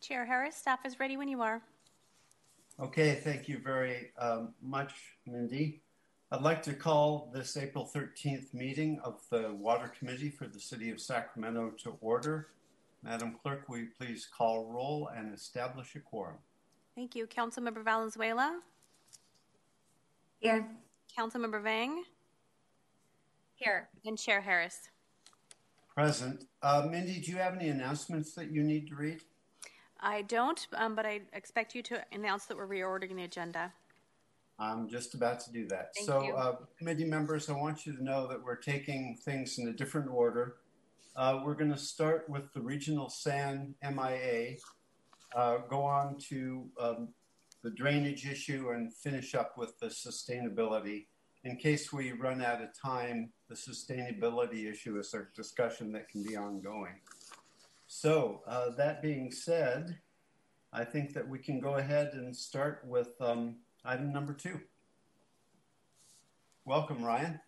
Chair Harris, staff is ready when you are. Okay, thank you very um, much, Mindy. I'd like to call this April 13th meeting of the Water Committee for the City of Sacramento to order. Madam Clerk, will you please call roll and establish a quorum? Thank you. Councilmember Valenzuela, Here. Councilmember Vang, Here. and Chair Harris. Present. Uh, Mindy, do you have any announcements that you need to read? I don't, um, but I expect you to announce that we're reordering the agenda. I'm just about to do that. Thank so, uh, committee members, I want you to know that we're taking things in a different order. Uh, we're going to start with the regional SAN MAA, uh, go on to um, the drainage issue, and finish up with the sustainability. In case we run out of time, the sustainability issue is a discussion that can be ongoing. So, uh, that being said, I think that we can go ahead and start with um, item number two. Welcome, Ryan.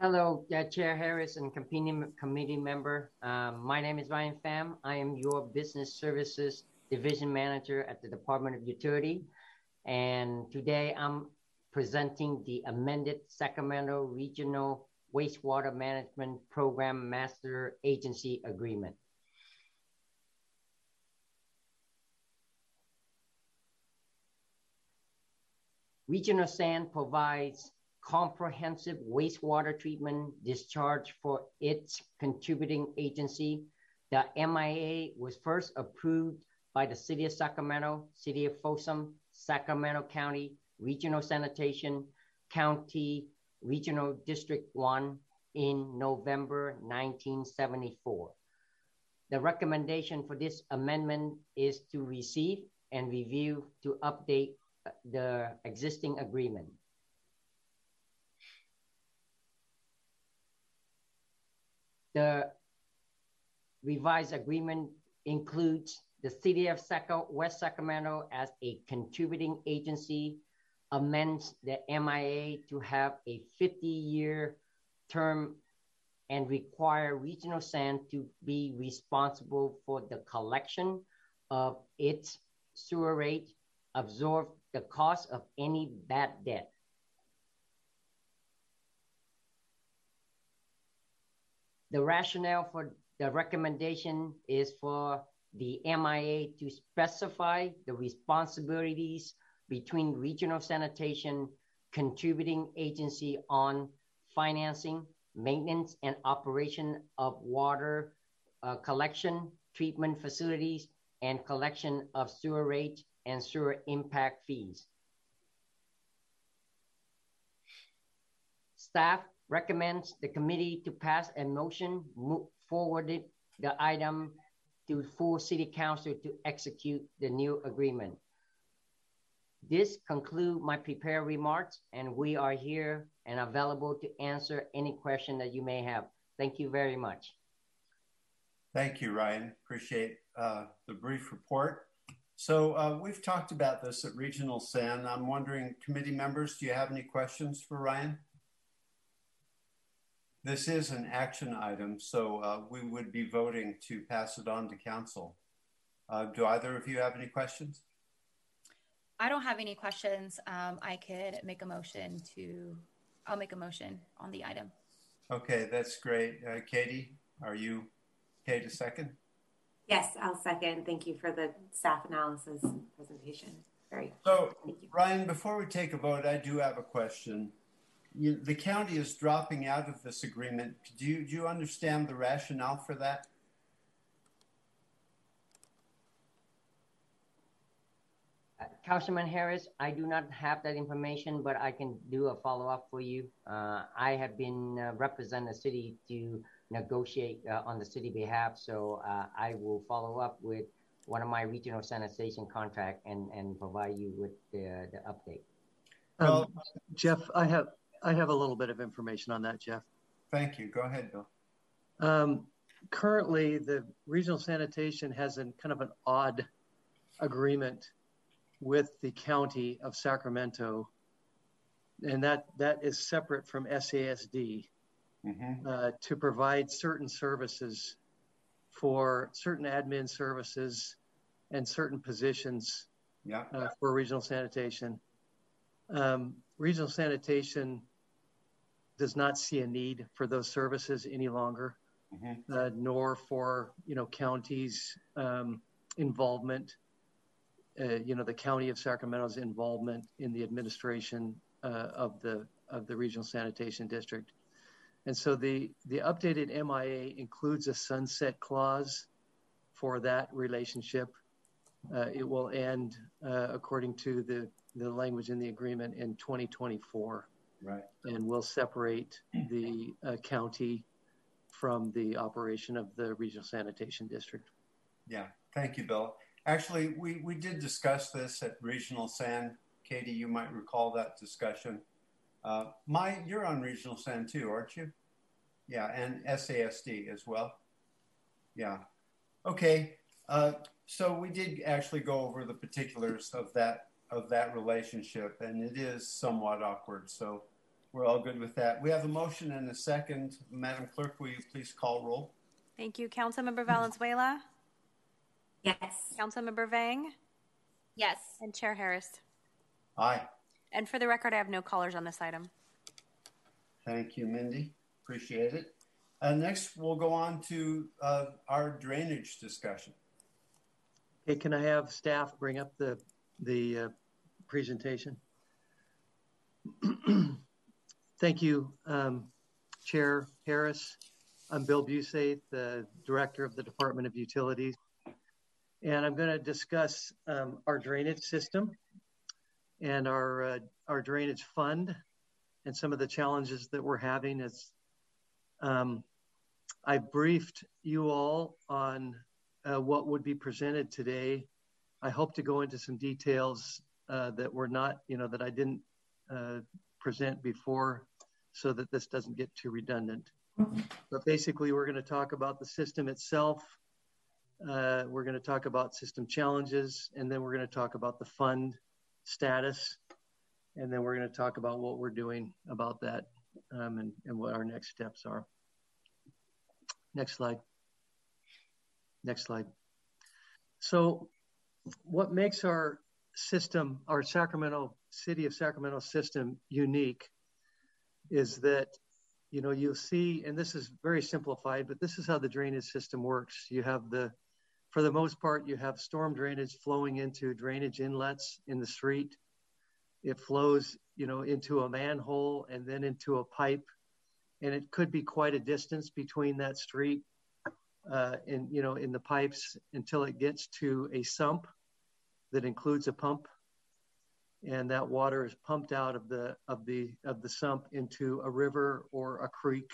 Hello, uh, Chair Harris and committee, committee member. Um, my name is Ryan Pham. I am your Business Services Division Manager at the Department of Utility. And today I'm presenting the amended Sacramento Regional Wastewater Management Program Master Agency Agreement. Regional SAN provides comprehensive wastewater treatment discharge for its contributing agency. The MAA was first approved by the City of Sacramento, City of Folsom, Sacramento County, Regional Sanitation, County, Regional District 1 in November 1974. The recommendation for this amendment is to receive and review to update uh, the existing agreement. The revised agreement includes the City of Sac- West Sacramento as a contributing agency, amends the MAA to have a 50 year term and require Regional SAN to be responsible for the collection of its sewer rate, absorb the cost of any bad debt. The rationale for the recommendation is for the MAA to specify the responsibilities between regional sanitation contributing agency on financing, maintenance, and operation of water uh, collection, treatment facilities, and collection of sewer rate and sewer impact fees. Staff recommends the committee to pass a motion forwarded the item to full city council to execute the new agreement. This conclude my prepared remarks and we are here and available to answer any question that you may have. Thank you very much. Thank you, Ryan. Appreciate uh, the brief report. So uh, we've talked about this at Regional SAN. I'm wondering, committee members, do you have any questions for Ryan? This is an action item, so uh, we would be voting to pass it on to council. Uh, do either of you have any questions? I don't have any questions. Um, I could make a motion to, I'll make a motion on the item. Okay, that's great. Uh, Katie, are you okay to second? Yes, I'll second. Thank you for the staff analysis presentation. Very So, Ryan, before we take a vote, I do have a question. You, the county is dropping out of this agreement. Do you, do you understand the rationale for that? Councilman Harris, I do not have that information, but I can do a follow-up for you. Uh, I have been uh, represent the city to negotiate uh, on the city behalf, so uh, I will follow up with one of my regional sanitation contract and, and provide you with the, the update. Um, Well- Jeff, I have, I have a little bit of information on that, Jeff. Thank you. Go ahead, Bill. Um, currently, the regional sanitation has a kind of an odd agreement with the county of Sacramento, and that that is separate from SASD Mm-hmm. uh, to provide certain services for certain admin services and certain positions Yeah. uh, for regional sanitation. Um, regional sanitation does not see a need for those services any longer, Mhm. uh, nor for you know counties' um, involvement. Uh, you know the county of Sacramento's involvement in the administration uh, of the of the regional sanitation district, and so the the updated MAA includes a sunset clause for that relationship. Uh, it will end uh, according to the the language in the agreement in 2024 Right. and will separate the uh, county from the operation of the regional sanitation district. Yeah. Thank you, Bill. Actually, we, we did discuss this at Regional San. Katie, you might recall that discussion. Uh, my, you're on Regional San too, aren't you? Yeah, and SASD as well. Yeah. Okay. Uh, so we did actually go over the particulars of that of that relationship, and it is somewhat awkward. So we're all good with that. We have a motion and a second. Madam Clerk, will you please call roll? Thank you. Councilmember Valenzuela, Yes. Councilmember Vang, Yes. and Chair Harris. Aye. And for the record, I have no callers on this item. Thank you, Mindy. Appreciate it. Uh, next, we'll go on to uh, our drainage discussion. Okay, can I have staff bring up the the uh, presentation? Thank you, um, Chair Harris. I'm Bill Busath, the Director of the Department of Utilities, and I'm going to discuss um, our drainage system and our uh, our drainage fund and some of the challenges that we're having. As um, I briefed you all on uh, what would be presented today. I hope to go into some details uh, that were not, you know, that I didn't uh, present before so that this doesn't get too redundant. But basically, we're going to talk about the system itself. Uh, we're going to talk about system challenges, and then we're going to talk about the fund status. And then we're going to talk about what we're doing about that um, and, and what our next steps are. Next slide. Next slide. So, what makes our system, our Sacramento City of Sacramento system unique is that, you know, you'll see, and this is very simplified, but this is how the drainage system works. You have the, for the most part, you have storm drainage flowing into drainage inlets in the street. It flows, you know, into a manhole and then into a pipe. And it could be quite a distance between that street uh, in you know in the pipes until it gets to a sump that includes a pump, and that water is pumped out of the of the of the sump into a river or a creek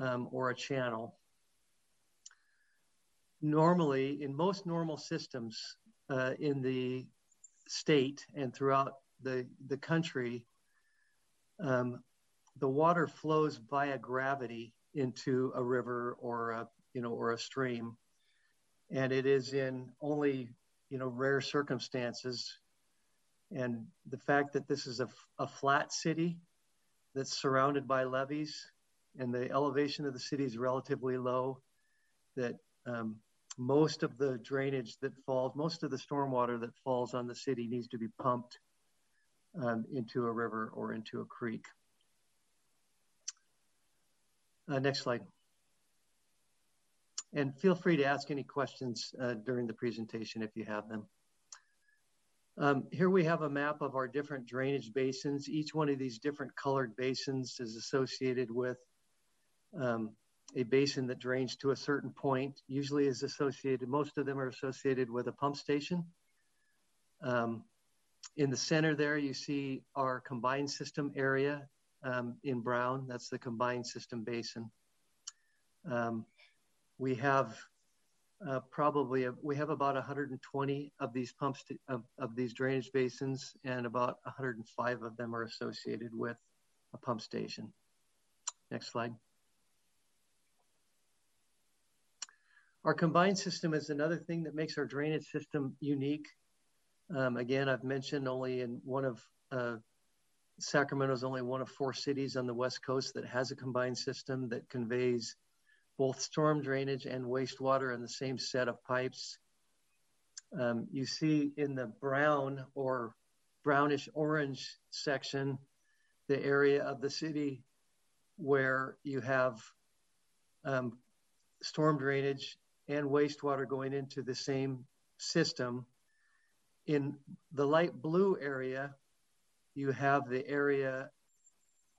um, or a channel. Normally, in most normal systems uh, in the state and throughout the the country, um, the water flows via gravity into a river or a you know or a stream. And it is in only you know rare circumstances. And the fact that this is a, a flat city that's surrounded by levees and the elevation of the city is relatively low that um, most of the drainage that falls most of the stormwater that falls on the city needs to be pumped um, into a river or into a creek uh, next slide. And feel free to ask any questions uh, during the presentation if you have them. Um, here we have a map of our different drainage basins. Each one of these different colored basins is associated with um, a basin that drains to a certain point, usually is associated, most of them are associated with a pump station. Um, in the center there, you see our combined system area um, in brown. That's the combined system basin. Um, we have uh, probably a, we have about 120 of these pumps to, of, of these drainage basins, and about 105 of them are associated with a pump station. Next slide. Our combined system is another thing that makes our drainage system unique. Um, again, I've mentioned only in one of uh, Sacramento is only one of four cities on the West Coast that has a combined system that conveys both storm drainage and wastewater in the same set of pipes. Um, you see in the brown or brownish orange section the area of the city where you have um, storm drainage and wastewater going into the same system. In the light blue area, you have the area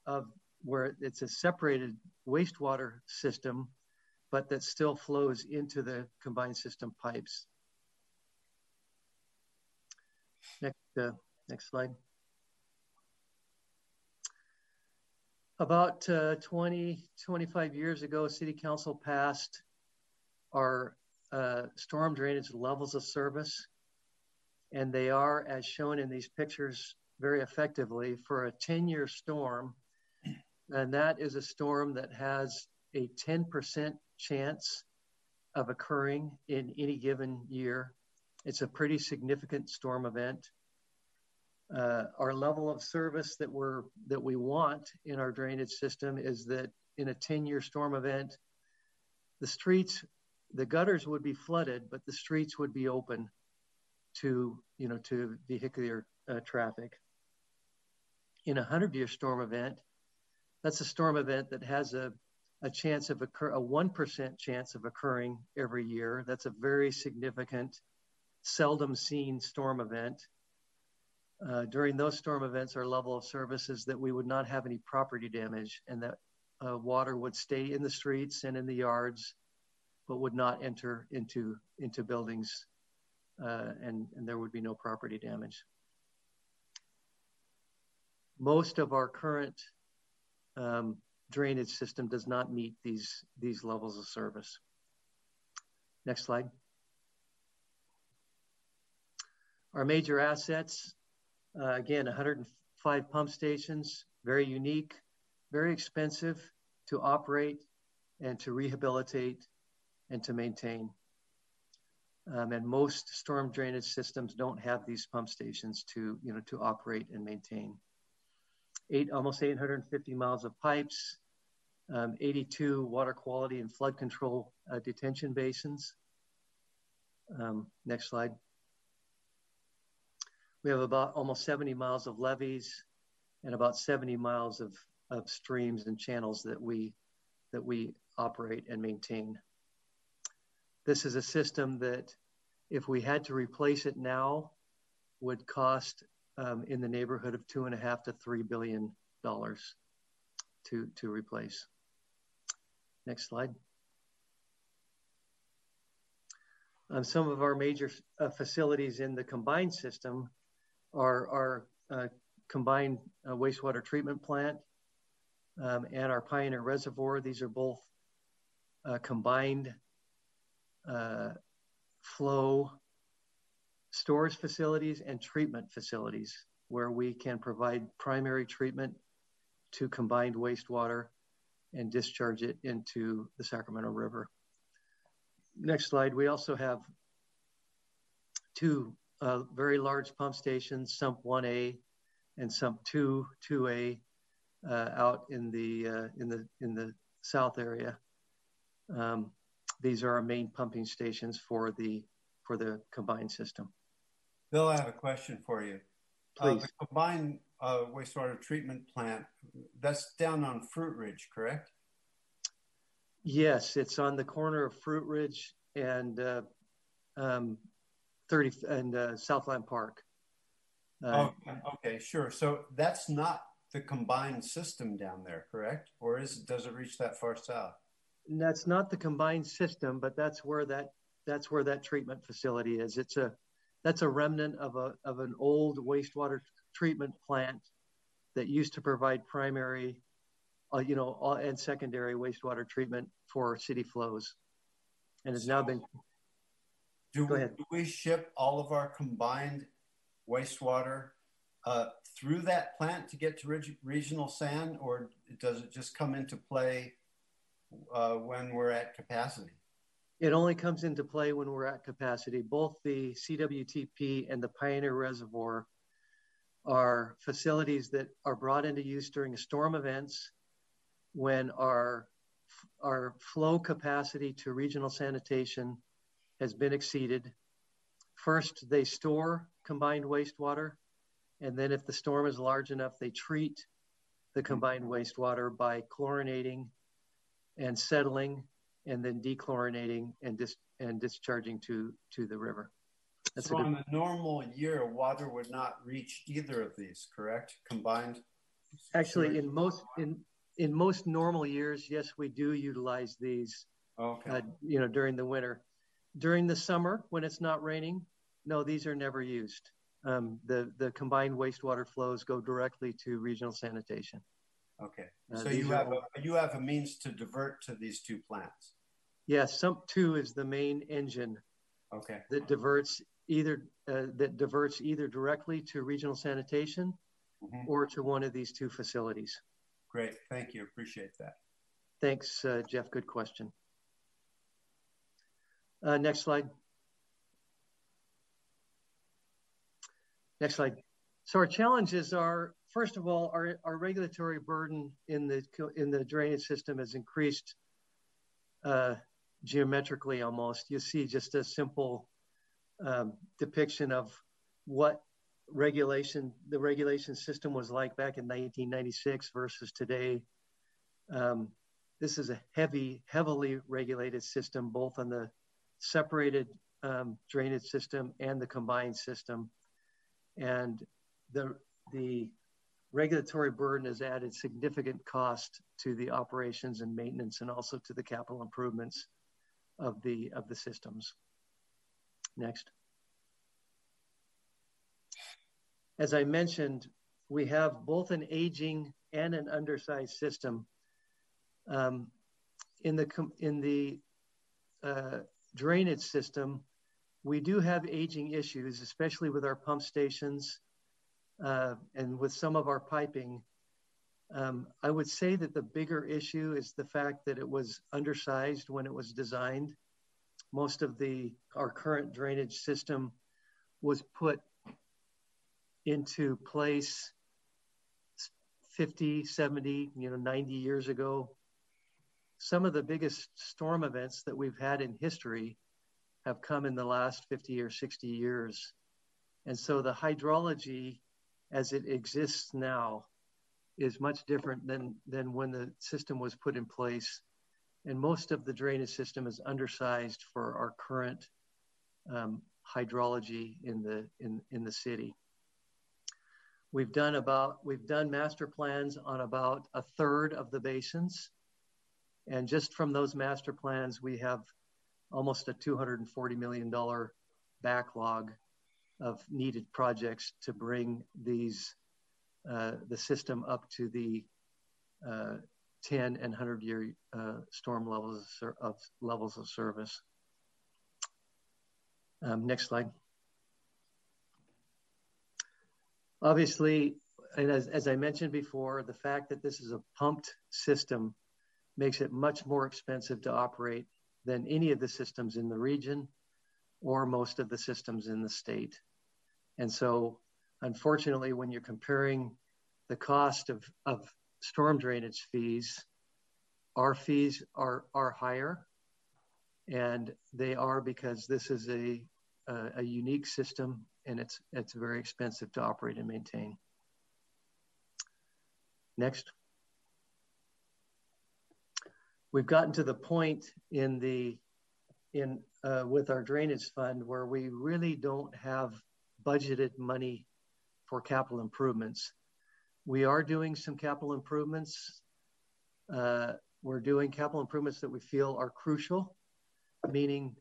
of where it's a separated wastewater system, but that still flows into the combined system pipes. Next, uh, next slide. About uh, 20, 25 years ago, City Council passed our uh, storm drainage levels of service, and they are, as shown in these pictures, very effectively for a 10 year storm. And that is a storm that has a 10% chance of occurring in any given year. It's a pretty significant storm event. Uh, our level of service that we're that we want in our drainage system is that in a 10-year storm event, the streets, the gutters would be flooded, but the streets would be open to you know to vehicular uh, traffic. In a 100-year storm event, that's a storm event that has a a chance of occur a 1% chance of occurring every year. That's a very significant, seldom seen storm event. Uh, during those storm events, our level of service is that we would not have any property damage and that uh, water would stay in the streets and in the yards, but would not enter into, into buildings uh, and, and there would be no property damage. Most of our current um, drainage system does not meet these, these levels of service. Next slide. Our major assets, uh, again, 105 pump stations, very unique, very expensive to operate and to rehabilitate and to maintain. Um, and most storm drainage systems don't have these pump stations to, you know, to operate and maintain. Eight, almost 850 miles of pipes, um, 82 water quality and flood control uh, detention basins. Um, next slide. We have about almost 70 miles of levees and about 70 miles of, of streams and channels that we, that we operate and maintain. This is a system that if we had to replace it now would cost um, in the neighborhood of two and a half to three billion dollars to, to replace. Next slide. Um, some of our major uh, facilities in the combined system are our uh, combined uh, wastewater treatment plant um, and our Pioneer Reservoir. These are both uh, combined uh, flow storage facilities and treatment facilities where we can provide primary treatment to combined wastewater and discharge it into the Sacramento River. Next slide. We also have two uh, very large pump stations, Sump 1A and Sump 2 2A, uh, out in the uh, in the in the south area. Um, these are our main pumping stations for the for the combined system. Bill, I have a question for you. Uh, Please. the combined uh, wastewater treatment plant, that's down on Fruitridge, correct? Yes, it's on the corner of Fruitridge and uh, um, 30 and uh, Southland Park. Uh, okay, okay, sure. So that's not the combined system down there, correct? Or is does it reach that far south? That's not the combined system, but that's where that that's where that treatment facility is. It's a that's a remnant of a of an old wastewater treatment plant that used to provide primary, uh, you know, and secondary wastewater treatment for city flows, and has so now been. Do we, do we ship all of our combined wastewater uh, through that plant to get to reg- regional SAN, or does it just come into play uh, when we're at capacity? It only comes into play when we're at capacity. Both the CWTP and the Pioneer Reservoir are facilities that are brought into use during storm events when our our flow capacity to regional sanitation has been exceeded. First, they store combined wastewater, and then if the storm is large enough, they treat the combined wastewater by chlorinating and settling, and then dechlorinating and dis- and discharging to to the river. That's so, on a normal year, water would not reach either of these, correct? Combined. Actually, in most in in most normal years, yes, we do utilize these. Okay. Uh, you know, during the winter, during the summer when it's not raining, no, these are never used. Um, the the combined wastewater flows go directly to regional sanitation. Okay. Uh, so you have a, you have a means to divert to these two plants. Yes, sump two is the main engine. Okay. That diverts either uh, that diverts either directly to regional sanitation mm-hmm. or to one of these two facilities. Great, thank you. Appreciate that. Thanks, uh, Jeff. Good question. Uh, next slide. Next slide. So our challenges are, first of all, our, our regulatory burden in the in the drainage system has increased uh, geometrically almost. You see just a simple um, depiction of what regulation the regulation system was like back in 1996 versus today. Um, this is a heavy, heavily regulated system, both on the separated um, drainage system and the combined system. And the the regulatory burden has added significant cost to the operations and maintenance and also to the capital improvements of the of the systems. Next. As I mentioned, we have both an aging and an undersized system. Um, in the in the uh, drainage system, we do have aging issues, especially with our pump stations uh, and with some of our piping. Um, I would say that the bigger issue is the fact that it was undersized when it was designed. Most of the our current drainage system was put into place 50, 70, you know, 90 years ago. Some of the biggest storm events that we've had in history have come in the last 50 or 60 years. And so the hydrology as it exists now is much different than, than when the system was put in place. And most of the drainage system is undersized for our current um, hydrology in the, in, in the city. We've done about, we've done master plans on about a third of the basins. And just from those master plans, we have almost a $240 million backlog of needed projects to bring these uh, the system up to the uh, 10 and 100 year uh, storm levels of, levels of service. Um, next slide. Obviously, and as, as I mentioned before, the fact that this is a pumped system makes it much more expensive to operate than any of the systems in the region or most of the systems in the state. And so, unfortunately, when you're comparing the cost of, of storm drainage fees, our fees are, are higher. And they are because this is a, a, a unique system and it's, it's very expensive to operate and maintain. Next. We've gotten to the point in the in uh, with our drainage fund where we really don't have budgeted money for capital improvements. We are doing some capital improvements. Uh, we're doing capital improvements that we feel are crucial, meaning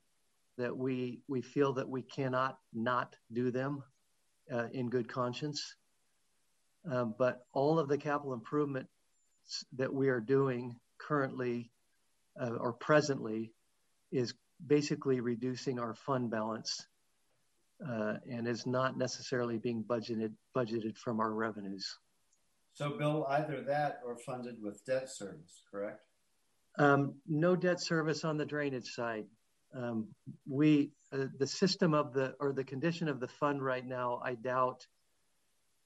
that we we feel that we cannot not do them uh, in good conscience. Um, but all of the capital improvements that we are doing currently uh, or presently is basically reducing our fund balance uh, and is not necessarily being budgeted budgeted from our revenues. So, Bill, either that or funded with debt service, correct? Um, no debt service on the drainage side. Um, we uh, the system of the or the condition of the fund right now. I doubt.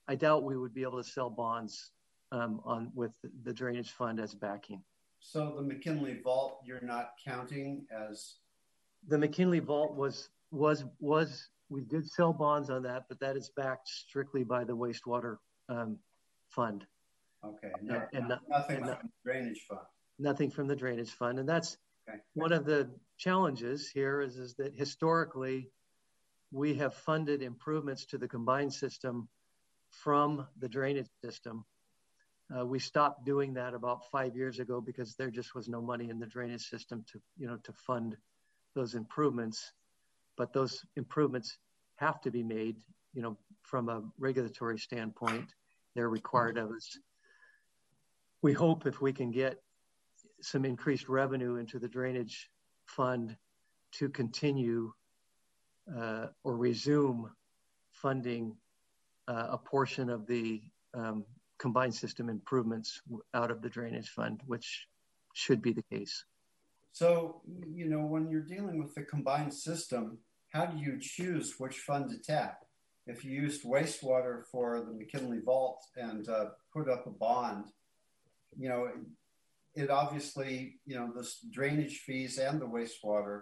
I doubt we would be able to sell bonds um, on with the drainage fund as backing. so the McKinley Vault, you're not counting as The McKinley Vault was was was we did sell bonds on that, but that is backed strictly by the wastewater um, fund. okay, no, And- and nothing and from the drainage fund. nothing from the drainage fund. And that's Okay. one of the challenges here is, is that historically we have funded improvements to the combined system from the drainage system. Uh, we stopped doing that about five years ago because there just was no money in the drainage system to, you know, to fund those improvements. But those improvements have to be made, you know, from a regulatory standpoint. They're required of us. We hope if we can get some increased revenue into the drainage fund to continue uh, or resume funding uh, a portion of the um, combined system improvements out of the drainage fund, which should be the case. So, you know, when you're dealing with the combined system, how do you choose which fund to tap? If you used wastewater for the McKinley Vault and uh, put up a bond, you know, it obviously, you know, the drainage fees and the wastewater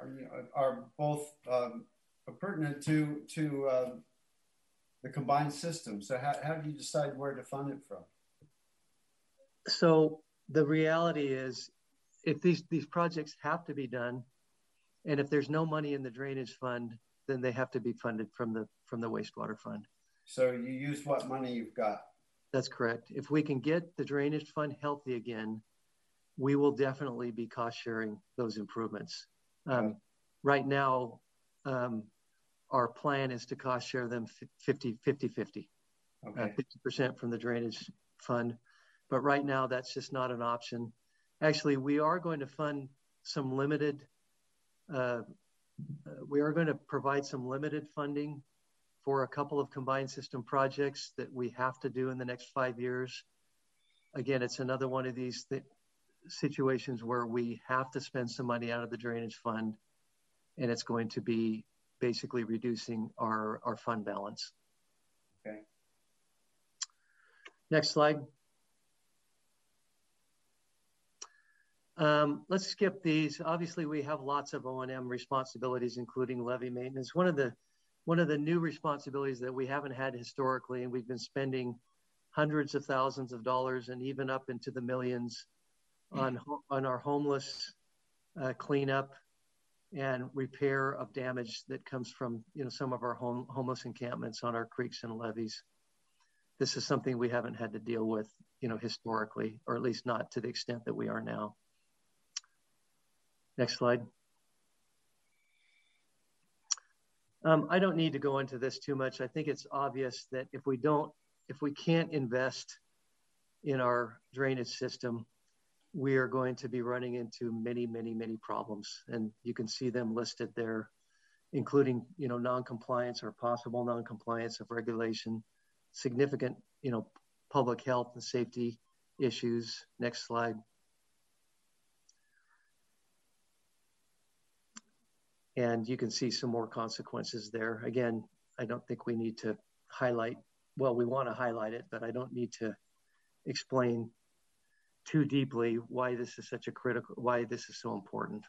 are, you know, are both um, pertinent to to um, the combined system. So, how, how do you decide where to fund it from? So the reality is, if these these projects have to be done, and if there's no money in the drainage fund, then they have to be funded from the from the wastewater fund. So you use what money you've got. That's correct. If we can get the drainage fund healthy again, we will definitely be cost sharing those improvements. Um, right now, um, our plan is to cost share them 50 50 50, Okay. uh, 50% from the drainage fund. But right now, that's just not an option. Actually, we are going to fund some limited, uh, we are going to provide some limited funding for a couple of combined system projects that we have to do in the next five years. Again, it's another one of these th- situations where we have to spend some money out of the drainage fund, and it's going to be basically reducing our, our fund balance. Okay. Next slide. Um, let's skip these. Obviously, we have lots of O&M responsibilities, including levee maintenance. One of the one of the new responsibilities that we haven't had historically, and we've been spending hundreds of thousands of dollars and even up into the millions on on our homeless uh, cleanup and repair of damage that comes from you know some of our home, homeless encampments on our creeks and levees. This is something we haven't had to deal with, you know, historically, or at least not to the extent that we are now. Next slide. Um, I don't need to go into this too much. I think it's obvious that if we don't, if we can't invest in our drainage system, we are going to be running into many, many, many problems. And you can see them listed there, including, you know, non-compliance or possible non-compliance of regulation, significant, you know, public health and safety issues. Next slide. And you can see some more consequences there. Again, I don't think we need to highlight, well, we want to highlight it, but I don't need to explain too deeply why this is such a critical, why this is so important.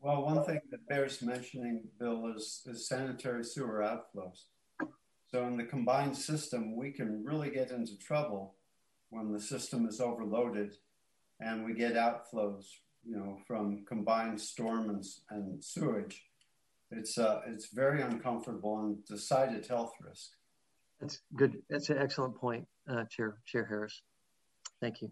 Well, one thing that bears mentioning, Bill, is, is sanitary sewer outflows. So in the combined system, we can really get into trouble when the system is overloaded and we get outflows, you know, from combined storm and, and sewage. It's, uh, it's very uncomfortable and decided health risk. That's good. That's an excellent point, uh, Chair, Chair Harris. Thank you.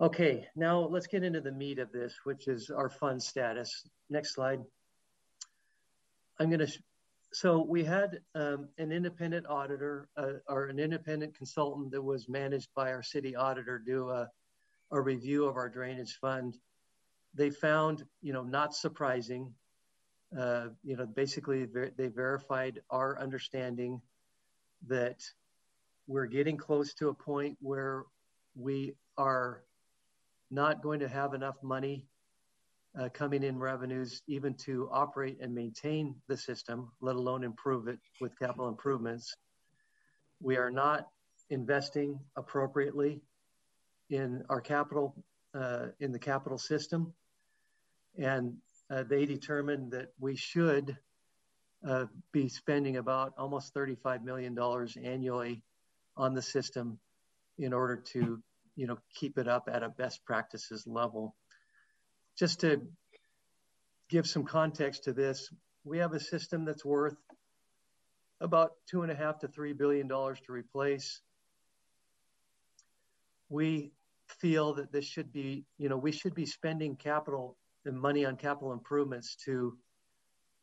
Okay, now let's get into the meat of this, which is our fund status. Next slide. I'm going to, so we had um, an independent auditor uh, or an independent consultant that was managed by our city auditor do a, a review of our drainage fund. They found, you know, not surprising, uh, you know, basically ver- they verified our understanding that we're getting close to a point where we are not going to have enough money uh, coming in revenues even to operate and maintain the system, let alone improve it with capital improvements. We are not investing appropriately in our capital, uh, in the capital system. And uh, they determined that we should uh, be spending about almost $35 million annually on the system in order to, you know, keep it up at a best practices level. Just to give some context to this, we have a system that's worth about two and a half to three billion dollars to replace. We feel that this should be, you know, we should be spending capital and money on capital improvements to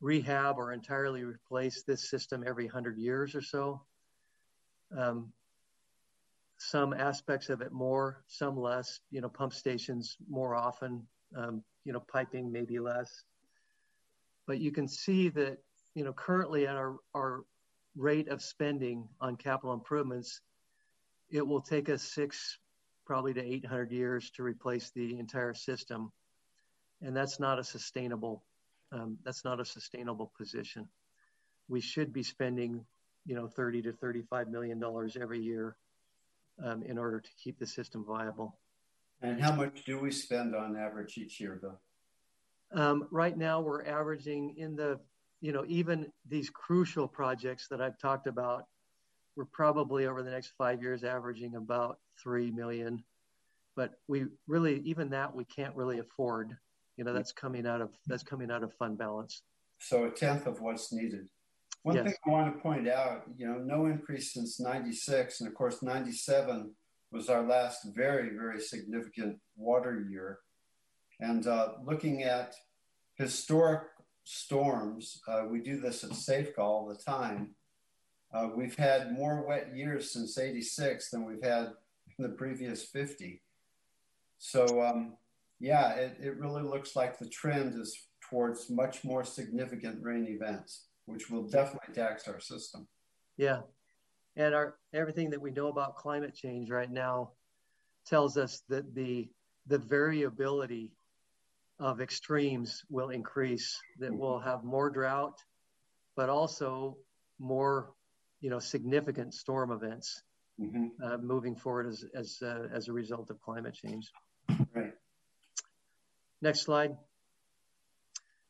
rehab or entirely replace this system every 100 years or so. Um, some aspects of it more, some less, you know, pump stations more often, um, you know, piping maybe less. But you can see that, you know, currently at our, our rate of spending on capital improvements, it will take us six, probably to 800 years to replace the entire system. And that's not a sustainable um, that's not a sustainable position. We should be spending, you know, 30 to 35 million dollars every year um, in order to keep the system viable. And how much do we spend on average each year, though? Um, right now, we're averaging in the, you know, even these crucial projects that I've talked about, we're probably over the next five years averaging about three million. But we really, even that, we can't really afford. You know that's coming out of that's coming out of fund balance. So a tenth of what's needed. One yes. thing i want to point out you know no increase since 96 and of course 97 was our last very very significant water year. And uh, looking at historic storms uh, we do this at SAFCA all the time uh, we've had more wet years since 86 than we've had in the previous 50 so um, yeah, it, it really looks like the trend is towards much more significant rain events, which will definitely tax our system. Yeah. And our everything that we know about climate change right now tells us that the the variability of extremes will increase, that mm-hmm. we'll have more drought, but also more, you know, significant storm events mm-hmm. uh, moving forward as as uh, as a result of climate change. Right. Next slide.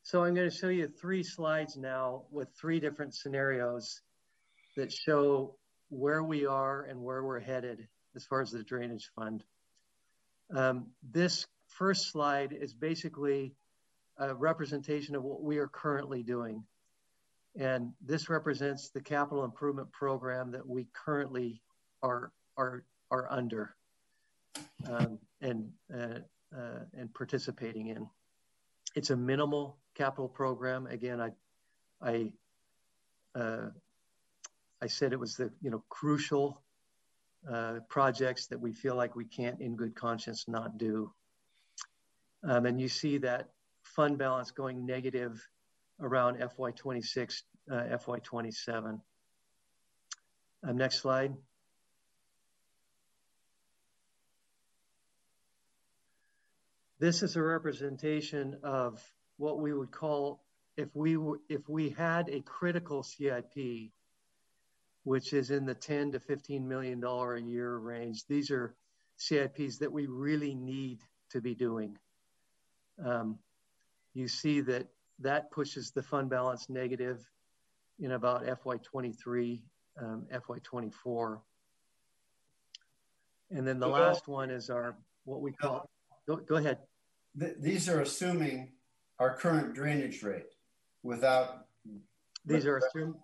So I'm going to show you three slides now with three different scenarios that show where we are and where we're headed as far as the drainage fund. Um, this first slide is basically a representation of what we are currently doing. And this represents the capital improvement program that we currently are, are, are under. Um, and uh, uh, and participating in. It's a minimal capital program. Again, I, I, uh, I said it was the you know crucial uh, projects that we feel like we can't, in good conscience, not do. Um, and you see that fund balance going negative around FY26, uh, FY27. Um, next slide. This is a representation of what we would call if we were, if we had a critical CIP, which is in the 10 to 15 million dollar a year range. These are CIPs that we really need to be doing. Um, you see that that pushes the fund balance negative in about FY23, um, FY24. And then the last one is our what we call. Go, go ahead th- these are assuming our current drainage rate without. These are assuming.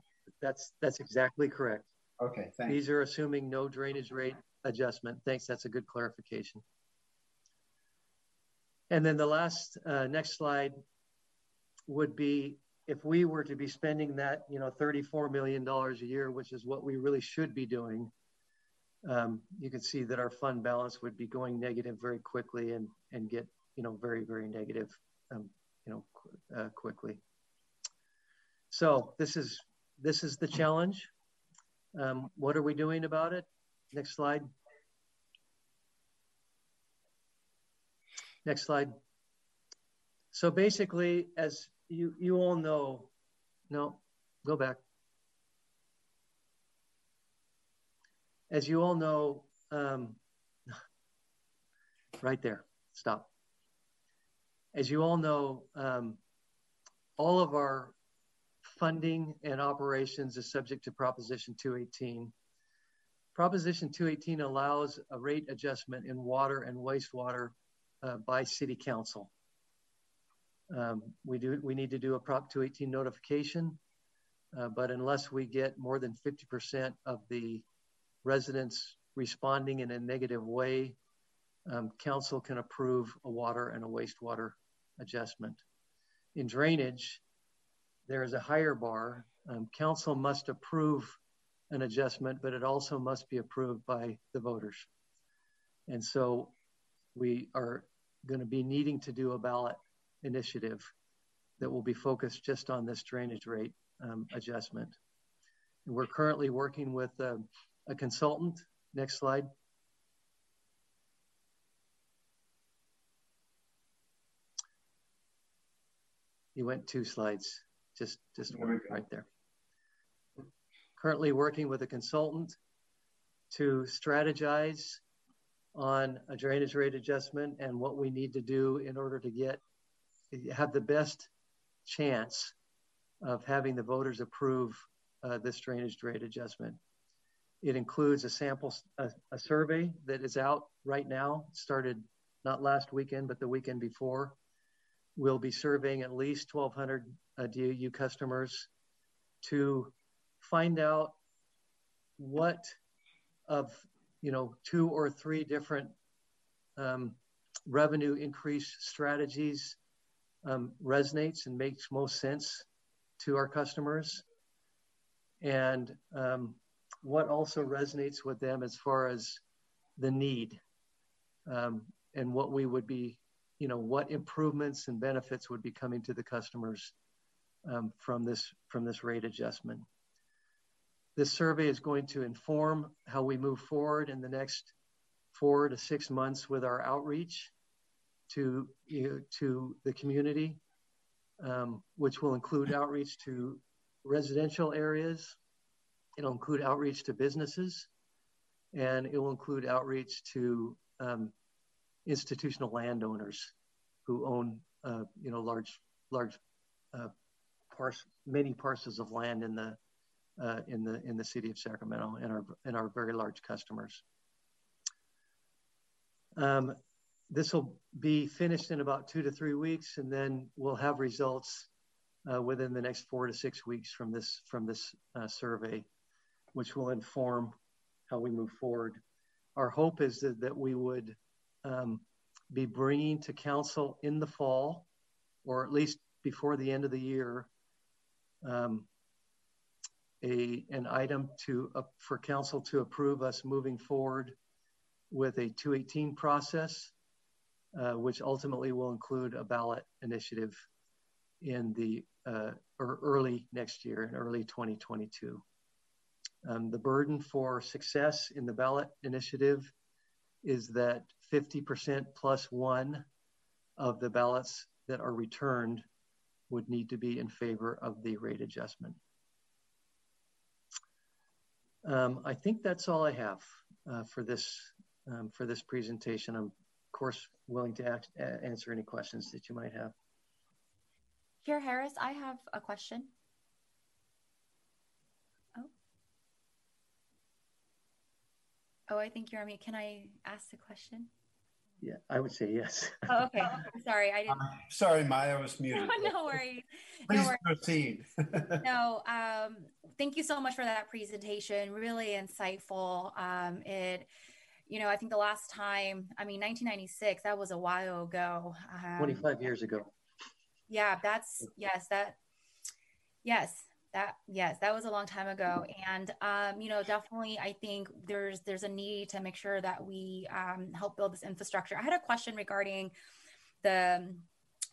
That's that's exactly correct. Okay, thanks. These are assuming no drainage rate adjustment. Thanks. That's a good clarification. And then the last uh, next slide would be if we were to be spending that, you know, $34 million a year, which is what we really should be doing, um, you can see that our fund balance would be going negative very quickly and, and get you know, very, very negative, um, you know, uh, quickly. So this is this is the challenge. Um, what are we doing about it? Next slide. Next slide. So basically, as you you all know, no, go back. as you all know, um, right there, stop. As you all know, um, all of our funding and operations is subject to Proposition 218. Proposition 218 allows a rate adjustment in water and wastewater uh, by City Council. Um, we do we need to do a Prop 218 notification, uh, but unless we get more than 50% of the residents responding in a negative way, um, council can approve a water and a wastewater adjustment. In drainage, there is a higher bar. Um, council must approve an adjustment, but it also must be approved by the voters. And so we are going to be needing to do a ballot initiative that will be focused just on this drainage rate um, adjustment. And we're currently working with uh, a consultant. Next slide. You went two slides, just just one right there. Currently working with a consultant to strategize on a drainage rate adjustment and what we need to do in order to get have the best chance of having the voters approve uh, this drainage rate adjustment. It includes a sample, a, a, survey that is out right now, started not last weekend, but the weekend before. We'll be surveying at least 1,200 uh, customers to find out what of, you know, two or three different um, revenue increase strategies um, resonates and makes most sense to our customers. And um, what also resonates with them as far as the need um, and what we would be, you know, what improvements and benefits would be coming to the customers um, from this from this rate adjustment. This survey is going to inform how we move forward in the next four to six months with our outreach to you know, to the community, um, which will include outreach to residential areas. It'll include outreach to businesses, and it will include outreach to um, institutional landowners who own, uh, you know, large, large, uh, many parcels of land in the uh, in the in the city of Sacramento and our and our very large customers. Um, this will be finished in about two to three weeks, and then we'll have results uh, within the next four to six weeks from this from this uh, survey, which will inform how we move forward. Our hope is that, that we would um, be bringing to council in the fall, or at least before the end of the year, um, a an item to uh, for council to approve us moving forward with a 218 process which ultimately will include a ballot initiative in the uh, or early next year, in early 2022. Um, the burden for success in the ballot initiative is that 50% plus one of the ballots that are returned would need to be in favor of the rate adjustment. Um, I think that's all I have uh, for this um, for this presentation. I'm course, willing to ask, answer any questions that you might have. Chair Harris, I have a question. Oh. Oh, I think you're on mute. Can I ask a question? Yeah, I would say yes. Oh, okay. sorry, I didn't. Uh, sorry, Maya was muted. No, no worries. Please no worries. proceed. no, um, thank you so much for that presentation. Really insightful. Um, it you know, I think the last time, I mean, 1996, that was a while ago. Um, 25 years ago. Yeah, that's, yes, that, yes, that, yes, that was a long time ago. And, um, you know, definitely, I think there's, there's a need to make sure that we um, help build this infrastructure. I had a question regarding the,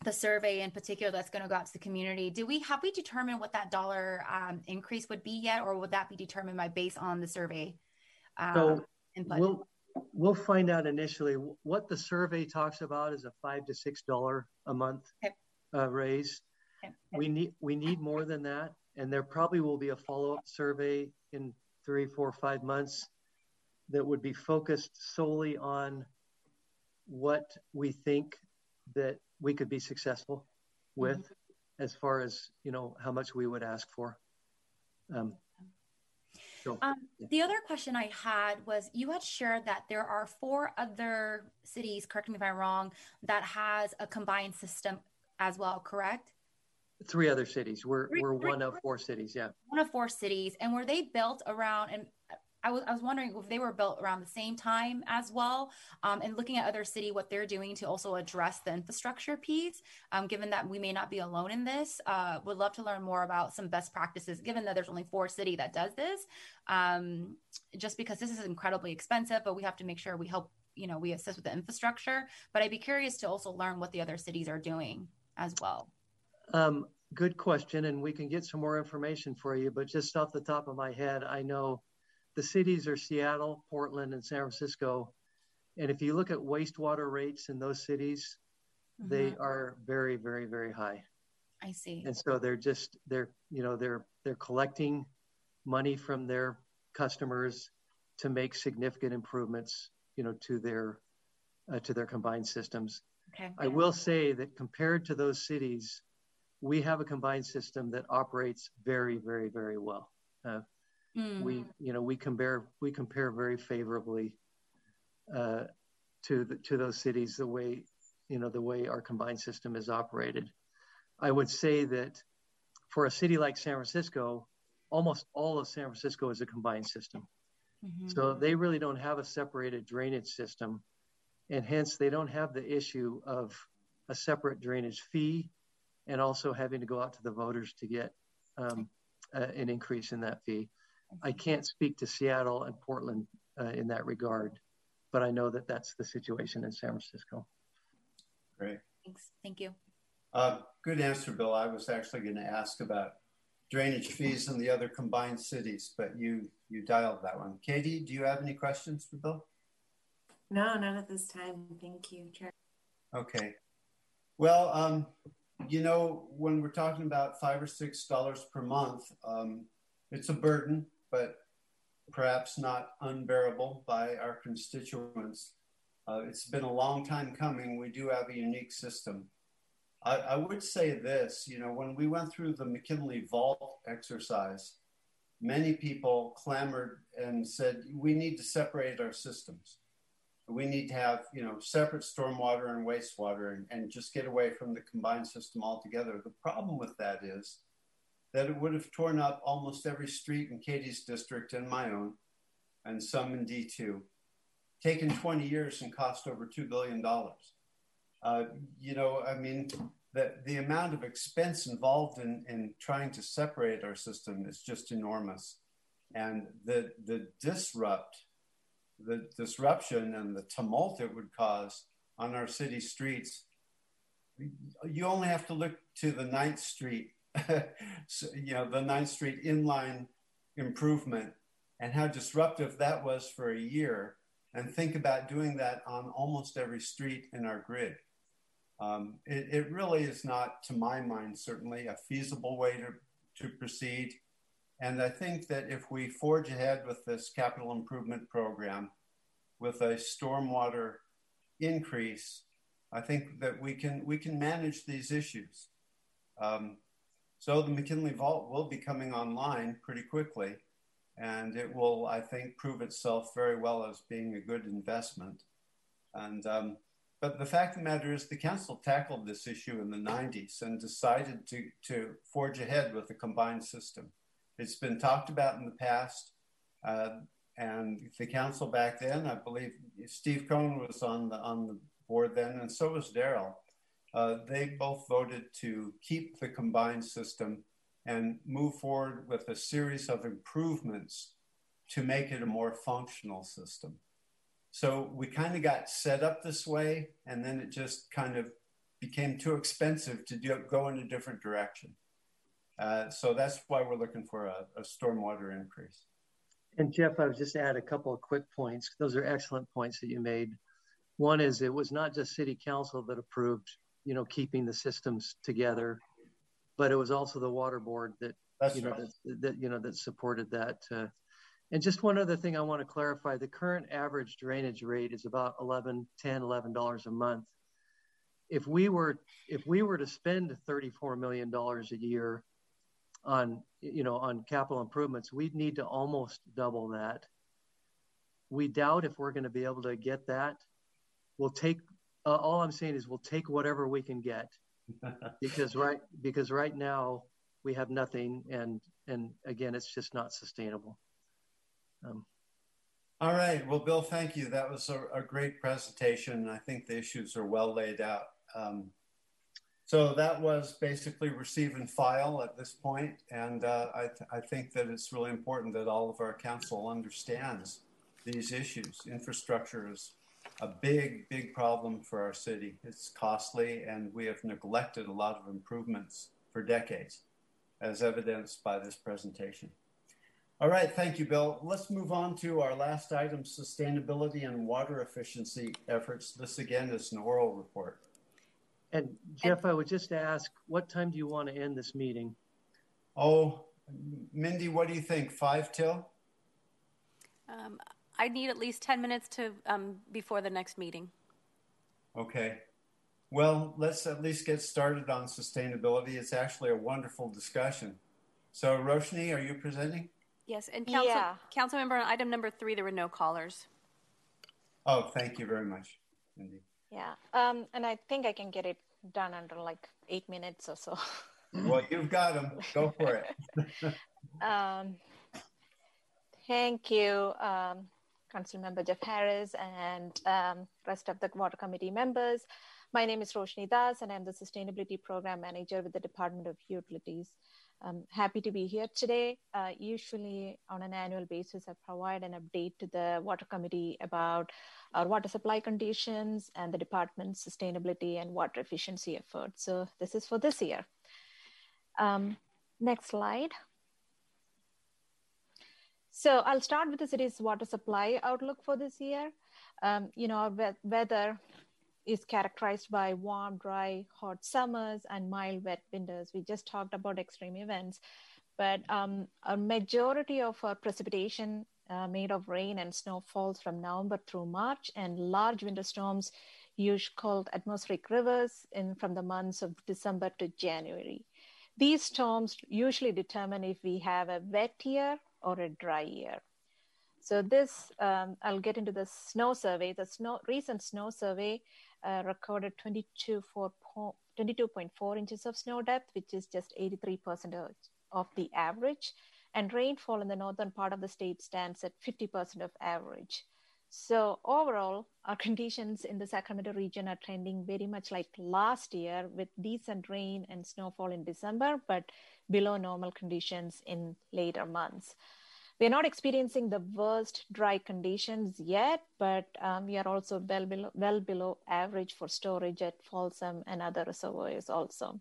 the survey in particular that's going to go out to the community. Do we, have we determined what that dollar um, increase would be yet, or would that be determined by based on the survey? Um, so input? we'll we'll find out initially what the survey talks about is a five to six dollar a month okay. uh, raise. Okay. We need we need more than that, and there probably will be a follow up survey in three, four, five months that would be focused solely on what we think that we could be successful with mm-hmm. as far as you know how much we would ask for um, so, um, the other question i had was you had shared that there are four other cities correct me if i'm wrong that has a combined system as well correct? Three other cities. We're, we we're one of four cities yeah. One of four cities and were they built around and I was, I was wondering if they were built around the same time as well, um, and looking at other city what they're doing to also address the infrastructure piece. Um, given that we may not be alone in this, uh, would love to learn more about some best practices. Given that there's only four city that does this, um, just because this is incredibly expensive, but we have to make sure we help. You know, we assist with the infrastructure. But I'd be curious to also learn what the other cities are doing as well. Um, good question, and we can get some more information for you. But just off the top of my head, I know the cities are Seattle, Portland, and San Francisco. And if you look at wastewater rates in those cities, mm-hmm. they are very, very, very high. I see. And so they're just they're you know they're they're collecting money from their customers to make significant improvements you know to their uh, to their combined systems. Okay. I will say that compared to those cities, we have a combined system that operates very, very, very well. Uh, Mm. We, you know, we compare we compare very favorably uh, to the, to those cities the way, you know, the way our combined system is operated. I would say that for a city like San Francisco, almost all of San Francisco is a combined system. Mm-hmm. So they really don't have a separated drainage system, and hence they don't have the issue of a separate drainage fee, and also having to go out to the voters to get um, uh, an increase in that fee. I can't speak to Seattle and Portland uh, in that regard, but I know that that's the situation in San Francisco. Great. Thanks. Thank you. Uh, good answer, Bill. I was actually going to ask about drainage fees in the other combined cities, but you you dialed that one. Katie, do you have any questions for Bill? No, not at this time. Thank you, Chair. Okay. Well, um, you know, when we're talking about five or six dollars per month, um, it's a burden but perhaps not unbearable by our constituents. Uh, it's been a long time coming. We do have a unique system. I, I, would say this you know, when we went through the McKinley Vault exercise, many people clamored and said, we need to separate our systems. We need to have, you know, separate stormwater and wastewater and, and just get away from the combined system altogether. The problem with that is that it would have torn up almost every street in Katie's district and my own, and some in D2. Taken 20 years and cost over $2 billion. Uh, you know, I mean, the, the amount of expense involved in, in trying to separate our system is just enormous. And the, the disrupt, the disruption and the tumult it would cause on our city streets, you only have to look to the 9th Street you know, the 9th Street inline improvement and how disruptive that was for a year. And think about doing that on almost every street in our grid. Um, it, it, really is not, to my mind, certainly a feasible way to, to proceed. And I think that if we forge ahead with this capital improvement program with a stormwater increase, I think that we can we can manage these issues. Um, so the McKinley Vault will be coming online pretty quickly, and it will, I think, prove itself very well as being a good investment. And um, but the fact of the matter is, the council tackled this issue in the 90s and decided to to forge ahead with a combined system. It's been talked about in the past, uh, and the council back then, I believe, Steve Cohn was on the on the board then, and so was Darrell uh, they both voted to keep the combined system and move forward with a series of improvements to make it a more functional system. So we kind of got set up this way, and then it just kind of became too expensive to do, go in a different direction. Uh, so that's why we're looking for a, a stormwater increase. And Jeff, I would just add a couple of quick points. Those are excellent points that you made. One is it was not just city council that approved you know, keeping the systems together. But it was also the water board that, That's you know, right. that, that, you know, that supported that. Uh, And just one other thing I want to clarify, the current average drainage rate is about 11, 10, 11 dollars a month. If we were if we were to spend 34 million dollars a year on you know on capital improvements, we'd need to almost double that. We doubt if we're going to be able to get that. We'll take uh, all I'm saying is we'll take whatever we can get because right because right now we have nothing and and again it's just not sustainable. Um, All right. Well, Bill, thank you. That was a, a great presentation. I think the issues are well laid out. Um, so that was basically receive and file at this point, and uh, I, th- I, think that it's really important that all of our council understands these issues. Infrastructure is a big, big problem for our city. It's costly, and we have neglected a lot of improvements for decades, as evidenced by this presentation. All right, thank you, Bill. Let's move on to our last item, sustainability and water efficiency efforts. This again is an oral report. And Jeff, I would just ask, what time do you want to end this meeting? Oh, Mindy, what do you think? Five till? Um, I need at least 10 minutes to um, before the next meeting. Okay. Well, let's at least get started on sustainability. It's actually a wonderful discussion. So, Roshni, are you presenting? Yes, and council, yeah. council member on item number three, there were no callers. Oh, thank you very much, Mindy. Yeah, um, and I think I can get it done under like eight minutes or so. well, you've got them. Go for it. um, thank you, um, Council Member Jeff Harris and um, rest of the Water Committee members. My name is Roshni Das, and I'm the Sustainability Program Manager with the Department of Utilities. I'm happy to be here today. Uh, usually, on an annual basis, I provide an update to the Water Committee about our water supply conditions and the department's sustainability and water efficiency efforts. So, this is for this year. Um, next slide. So, I'll start with the city's water supply outlook for this year. Um, you know, our weather is characterized by warm, dry, hot summers and mild, wet winters. We just talked about extreme events, but um, a majority of our precipitation uh, made of rain and snow falls from November through March, and large winter storms use cold atmospheric rivers in from the months of December to January. These storms usually determine if we have a wet year or a dry year. So this, um, I'll get into the snow survey. The snow, recent snow survey uh, recorded 22.4 inches of snow depth, which is just 83% of the average. And rainfall in the northern part of the state stands at 50% of average. So overall, our conditions in the Sacramento region are trending very much like last year with decent rain and snowfall in December, but below normal conditions in later months. We're not experiencing the worst dry conditions yet, but um, we are also well below, well below average for storage at Folsom and other reservoirs also.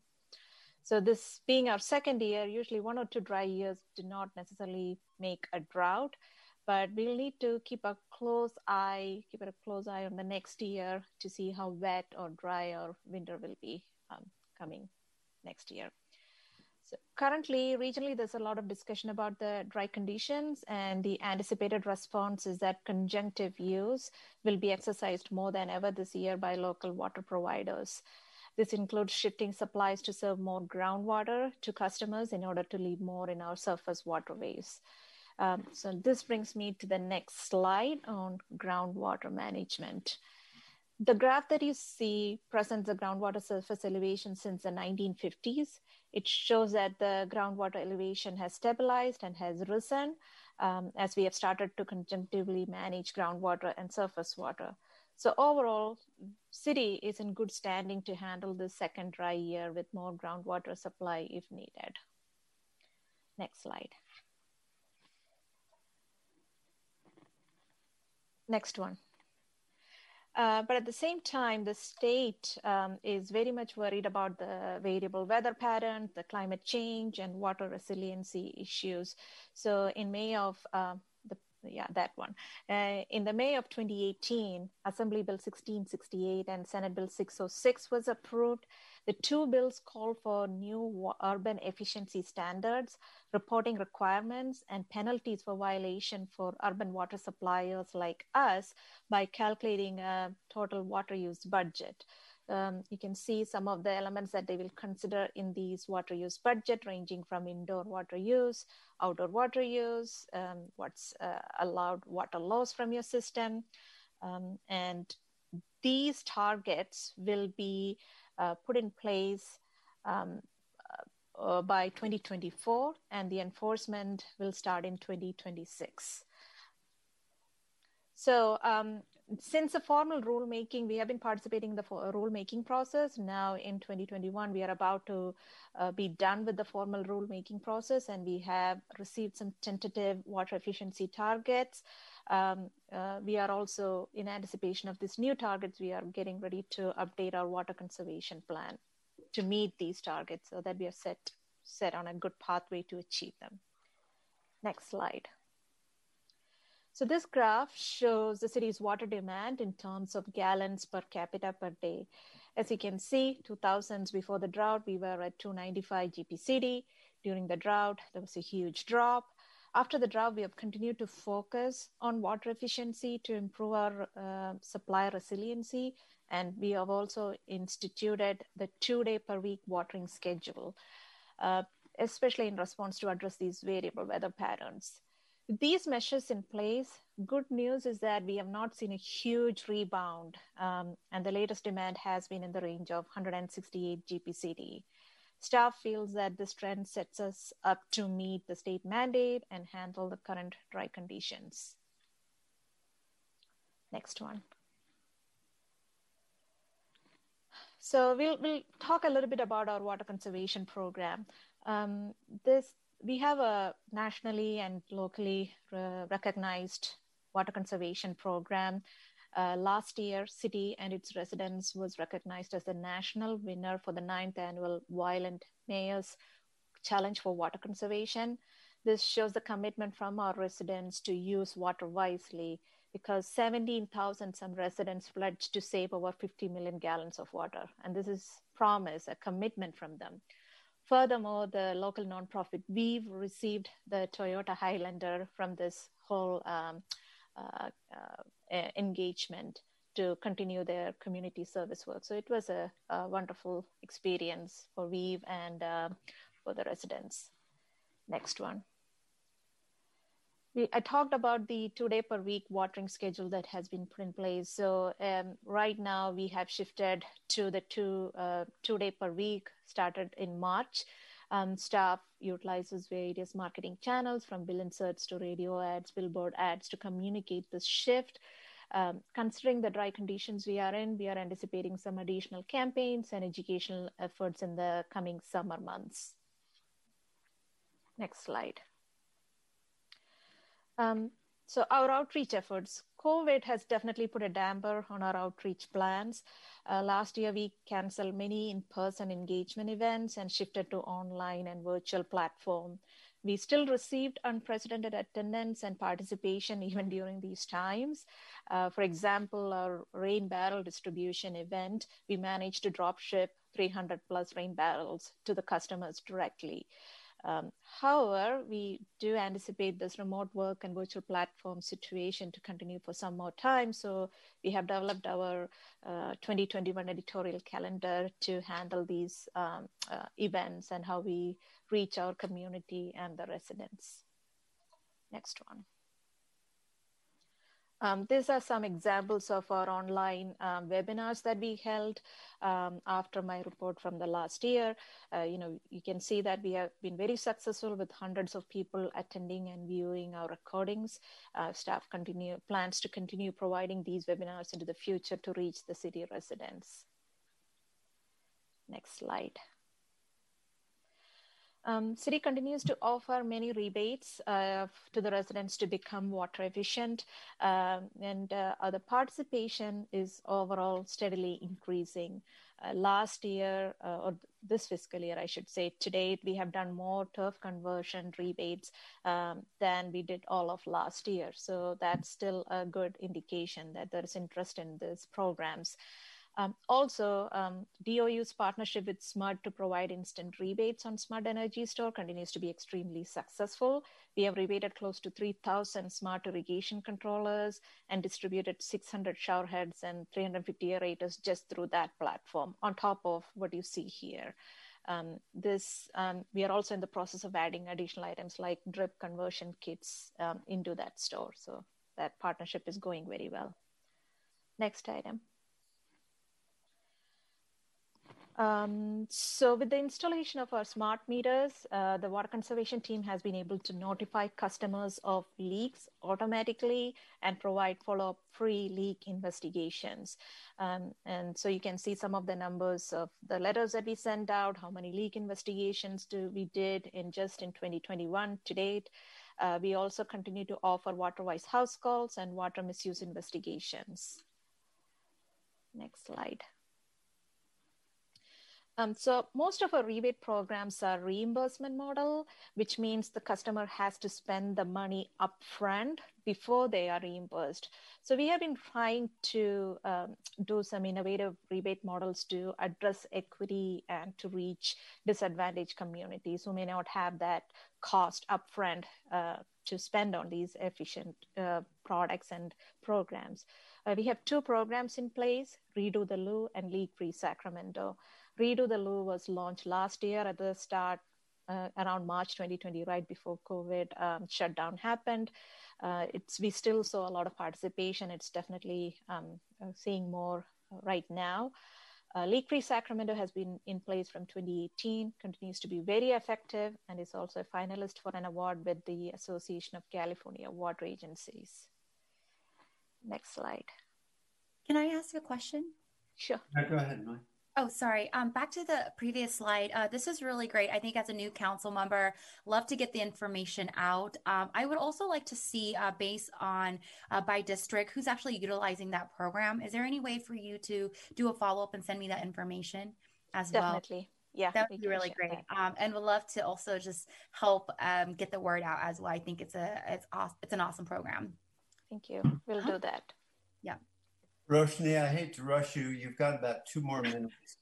So this being our second year, usually one or two dry years do not necessarily make a drought, but we'll need to keep a close eye, keep a close eye on the next year to see how wet or dry our winter will be um, coming next year. Currently, regionally, there's a lot of discussion about the dry conditions, and the anticipated response is that conjunctive use will be exercised more than ever this year by local water providers. This includes shifting supplies to serve more groundwater to customers in order to leave more in our surface waterways. Um, so this brings me to the next slide on groundwater management. The graph that you see presents the groundwater surface elevation since the 1950s. It shows that the groundwater elevation has stabilized and has risen um, as we have started to conjunctively manage groundwater and surface water. So overall, city is in good standing to handle the second dry year with more groundwater supply if needed. Next slide. Next one. Uh, but at the same time, the state um, is very much worried about the variable weather patterns, the climate change, and water resiliency issues. So, in May of uh, the yeah, that one. Uh, in the May of 2018, Assembly Bill 1668 and Senate Bill 606 was approved. The two bills call for new urban efficiency standards, reporting requirements, and penalties for violation for urban water suppliers like us by calculating a total water use budget. Um, you can see some of the elements that they will consider in these water use budget ranging from indoor water use outdoor water use um, what's uh, allowed water loss from your system um, and these targets will be put in place um, uh, by 2024 and the enforcement will start in 2026 so um, since the formal rulemaking, we have been participating in the rulemaking process. Now in 2021, we are about to uh, be done with the formal rulemaking process, and we have received some tentative water efficiency targets. Um, uh, we are also in anticipation of these new targets. We are getting ready to update our water conservation plan to meet these targets, so that we are set set on a good pathway to achieve them. Next slide. So this graph shows the city's water demand in terms of gallons per capita per day. As you can see, 2000s before the drought, we were at 295 GPCD. During the drought, there was a huge drop. After the drought, we have continued to focus on water efficiency to improve our uh, supply resiliency. And we have also instituted the two day per week watering schedule, uh, especially in response to address these variable weather patterns these measures in place, good news is that we have not seen a huge rebound, um, and the latest demand has been in the range of 168 GPCD. Staff feels that this trend sets us up to meet the state mandate and handle the current dry conditions. Next one. So we'll, we'll talk a little bit about our water conservation program. Um, this we have a nationally and locally uh, recognized water conservation program. Uh, last year, city and its residents was recognized as the national winner for the ninth annual Wyland Mayors Challenge for Water Conservation. This shows the commitment from our residents to use water wisely because 17,000 some residents pledged to save over 50 million gallons of water. And this is promise, a commitment from them. Furthermore, the local nonprofit Weave received the Toyota Highlander from this whole um, engagement to continue their community service work. So it was a, a wonderful experience for Weave and uh, for the residents. Next one I talked about the two day per week watering schedule that has been put in place. So um, right now we have shifted to the two uh, two day per week started in March. Um, staff utilizes various marketing channels from bill inserts to radio ads, billboard ads to communicate this shift. Um, considering the dry conditions we are in, we are anticipating some additional campaigns and educational efforts in the coming summer months. Next slide. Um, so our outreach efforts, COVID has definitely put a damper on our outreach plans. Uh, last year, we canceled many in-person engagement events and shifted to online and virtual platform. We still received unprecedented attendance and participation even during these times. Uh, for example, our rain barrel distribution event, we managed to drop ship 300 plus rain barrels to the customers directly. Um, however, we do anticipate this remote work and virtual platform situation to continue for some more time. So we have developed our uh, 2021 editorial calendar to handle these um, uh, events and how we reach our community and the residents. Next one. Um, these are some examples of our online um, webinars that we held um, after my report from the last year. Uh, you know, you can see that we have been very successful with hundreds of people attending and viewing our recordings. Uh, staff continue plans to continue providing these webinars into the future to reach the city residents. Next slide. Um, city continues to offer many rebates uh, to the residents to become water efficient, um, and uh, the participation is overall steadily increasing. Uh, last year, uh, or this fiscal year, I should say, to date, we have done more turf conversion rebates um, than we did all of last year. So that's still a good indication that there is interest in these programs. Um, also, um, DOU's partnership with SMUD to provide instant rebates on SMUD Energy Store continues to be extremely successful. We have rebated close to 3,000 smart irrigation controllers and distributed 600 showerheads and 350 aerators just through that platform, on top of what you see here. Um, this um, we are also in the process of adding additional items like drip conversion kits um, into that store. So that partnership is going very well. Next item. Um, so with the installation of our smart meters, uh, the water conservation team has been able to notify customers of leaks automatically and provide follow-up free leak investigations. Um, and so you can see some of the numbers of the letters that we sent out, how many leak investigations do we did in just in 2021 to date. Uh, we also continue to offer WaterWise house calls and water misuse investigations. Next slide. Um, so most of our rebate programs are reimbursement model, which means the customer has to spend the money upfront before they are reimbursed. So we have been trying to um, do some innovative rebate models to address equity and to reach disadvantaged communities who may not have that cost upfront uh, to spend on these efficient uh, products and programs. Uh, we have two programs in place, Redo the Loo and Leak Free Sacramento. Redo the Loo was launched last year at the start, uh, around March 2020, right before COVID um, shutdown happened. Uh, it's we still saw a lot of participation. It's definitely um, uh, seeing more right now. Uh, Leak Free Sacramento has been in place from 2018, continues to be very effective, and is also a finalist for an award with the Association of California Water Agencies. Next slide. Can I ask a question? Sure. Yeah, go ahead, Mike. Oh, sorry. Um, back to the previous slide. Uh, this is really great. I think as a new council member, love to get the information out. Um, I would also like to see, uh, based on uh, by district, who's actually utilizing that program. Is there any way for you to do a follow up and send me that information as Definitely. well? Definitely. Yeah, that would be really great. Um, and would love to also just help um, get the word out as well. I think it's a it's awesome. It's an awesome program. Thank you. We'll uh-huh. do that. Yeah. Roshni, I hate to rush you. You've got about two more minutes.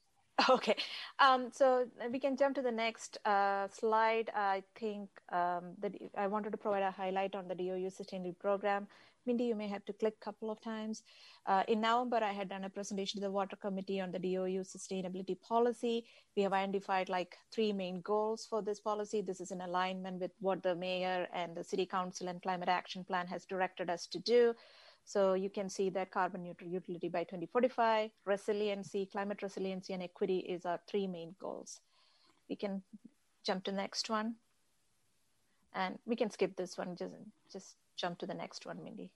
Okay, um, so we can jump to the next uh, slide. I think um, that I wanted to provide a highlight on the DOU sustainability program. Mindy, you may have to click a couple of times. Uh, in November, I had done a presentation to the Water Committee on the DOU sustainability policy. We have identified like three main goals for this policy. This is in alignment with what the mayor and the city council and climate action plan has directed us to do. So you can see that carbon neutral utility by 2045, resiliency, climate resiliency, and equity is our three main goals. We can jump to the next one. And we can skip this one, just, just jump to the next one, Mindy.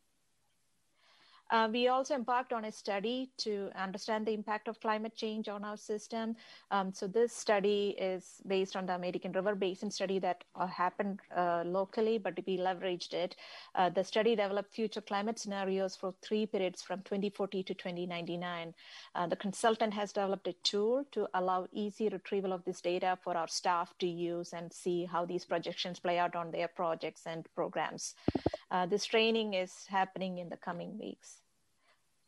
Uh, we also embarked on a study to understand the impact of climate change on our system. Um, so this study is based on the American River Basin study that uh, happened uh, locally, but we leveraged it. Uh, the study developed future climate scenarios for three periods from 2040 to 2099. Uh, the consultant has developed a tool to allow easy retrieval of this data for our staff to use and see how these projections play out on their projects and programs. Uh, this training is happening in the coming weeks.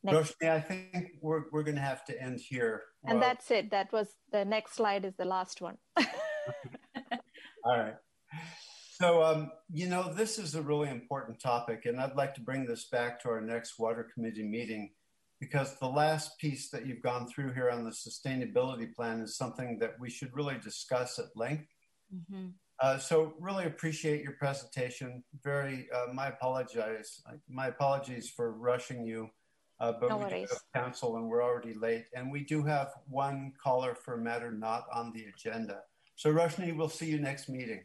Next. Roshni, I think we're, we're going to have to end here. And well, that's it. That was the next slide is the last one. All right. So, um, you know, this is a really important topic, and I'd like to bring this back to our next Water Committee meeting because the last piece that you've gone through here on the sustainability plan is something that we should really discuss at length. Mm-hmm. Uh, so really appreciate your presentation. Very, uh, my apologies, My apologies for rushing you. Uh, but no we worries. do have council and we're already late. And we do have one caller for a matter not on the agenda. So Roshni, we'll see you next meeting.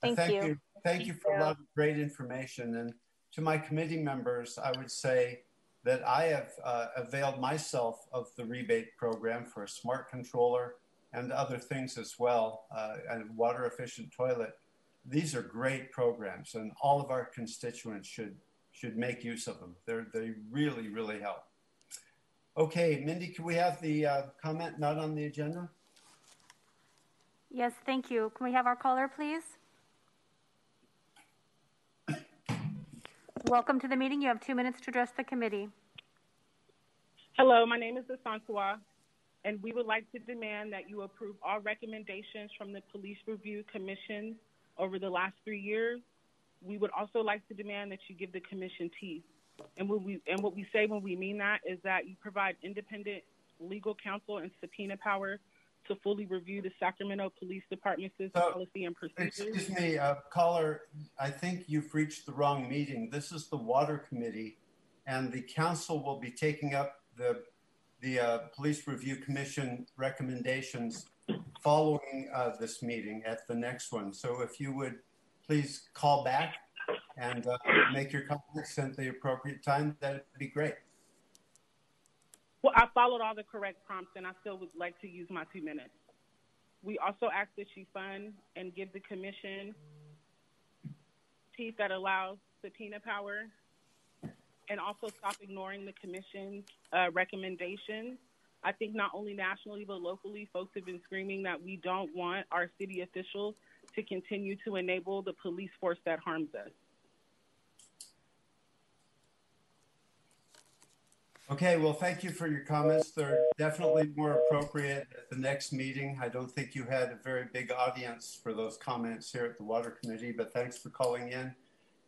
Thank, thank you. you. Thank, thank you for you. a lot of great information. And to my committee members, I would say that I have uh, availed myself of the rebate program for a smart controller and other things as well, uh, and water efficient toilet. These are great programs, and all of our constituents should should make use of them. They they really really help. Okay, Mindy, can we have the uh, comment not on the agenda? Yes, thank you. Can we have our caller, please? Welcome to the meeting. You have two minutes to address the committee. Hello, my name is Asantua, and we would like to demand that you approve all recommendations from the Police Review Commission over the last three years. We would also like to demand that you give the commission teeth. And what we and what we say when we mean that is that you provide independent legal counsel and subpoena power to fully review the Sacramento Police Department's so, policy and procedures. Excuse me, uh, caller. I think you've reached the wrong meeting. This is the Water Committee, and the council will be taking up the the uh, Police Review Commission recommendations following uh, this meeting at the next one. So if you would please call back and uh, make your comments at the appropriate time, that'd be great. Well, I followed all the correct prompts, and I still would like to use my two minutes. We also ask that you fund and give the commission teeth that allows subpoena power, and also stop ignoring the commission's uh, recommendations. I think not only nationally but locally, folks have been screaming that we don't want our city officials to continue to enable the police force that harms us. Okay, well, thank you for your comments. They're definitely more appropriate at the next meeting. I don't think you had a very big audience for those comments here at the Water Committee, but thanks for calling in.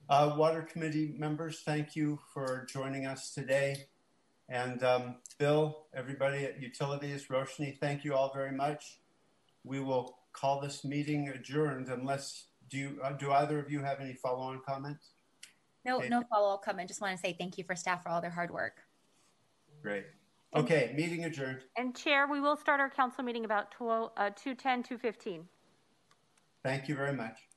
Uh, Water Committee members, thank you for joining us today. And um, Bill, everybody at Utilities, Roshni, thank you all very much. We will call this meeting adjourned unless, do, you, uh, do either of you have any follow-on comments? No, okay. no follow-up comment. Just want to say thank you for staff for all their hard work. Great. Okay, meeting adjourned. And Chair, we will start our council meeting about 12, uh, 210, 215. Thank you very much.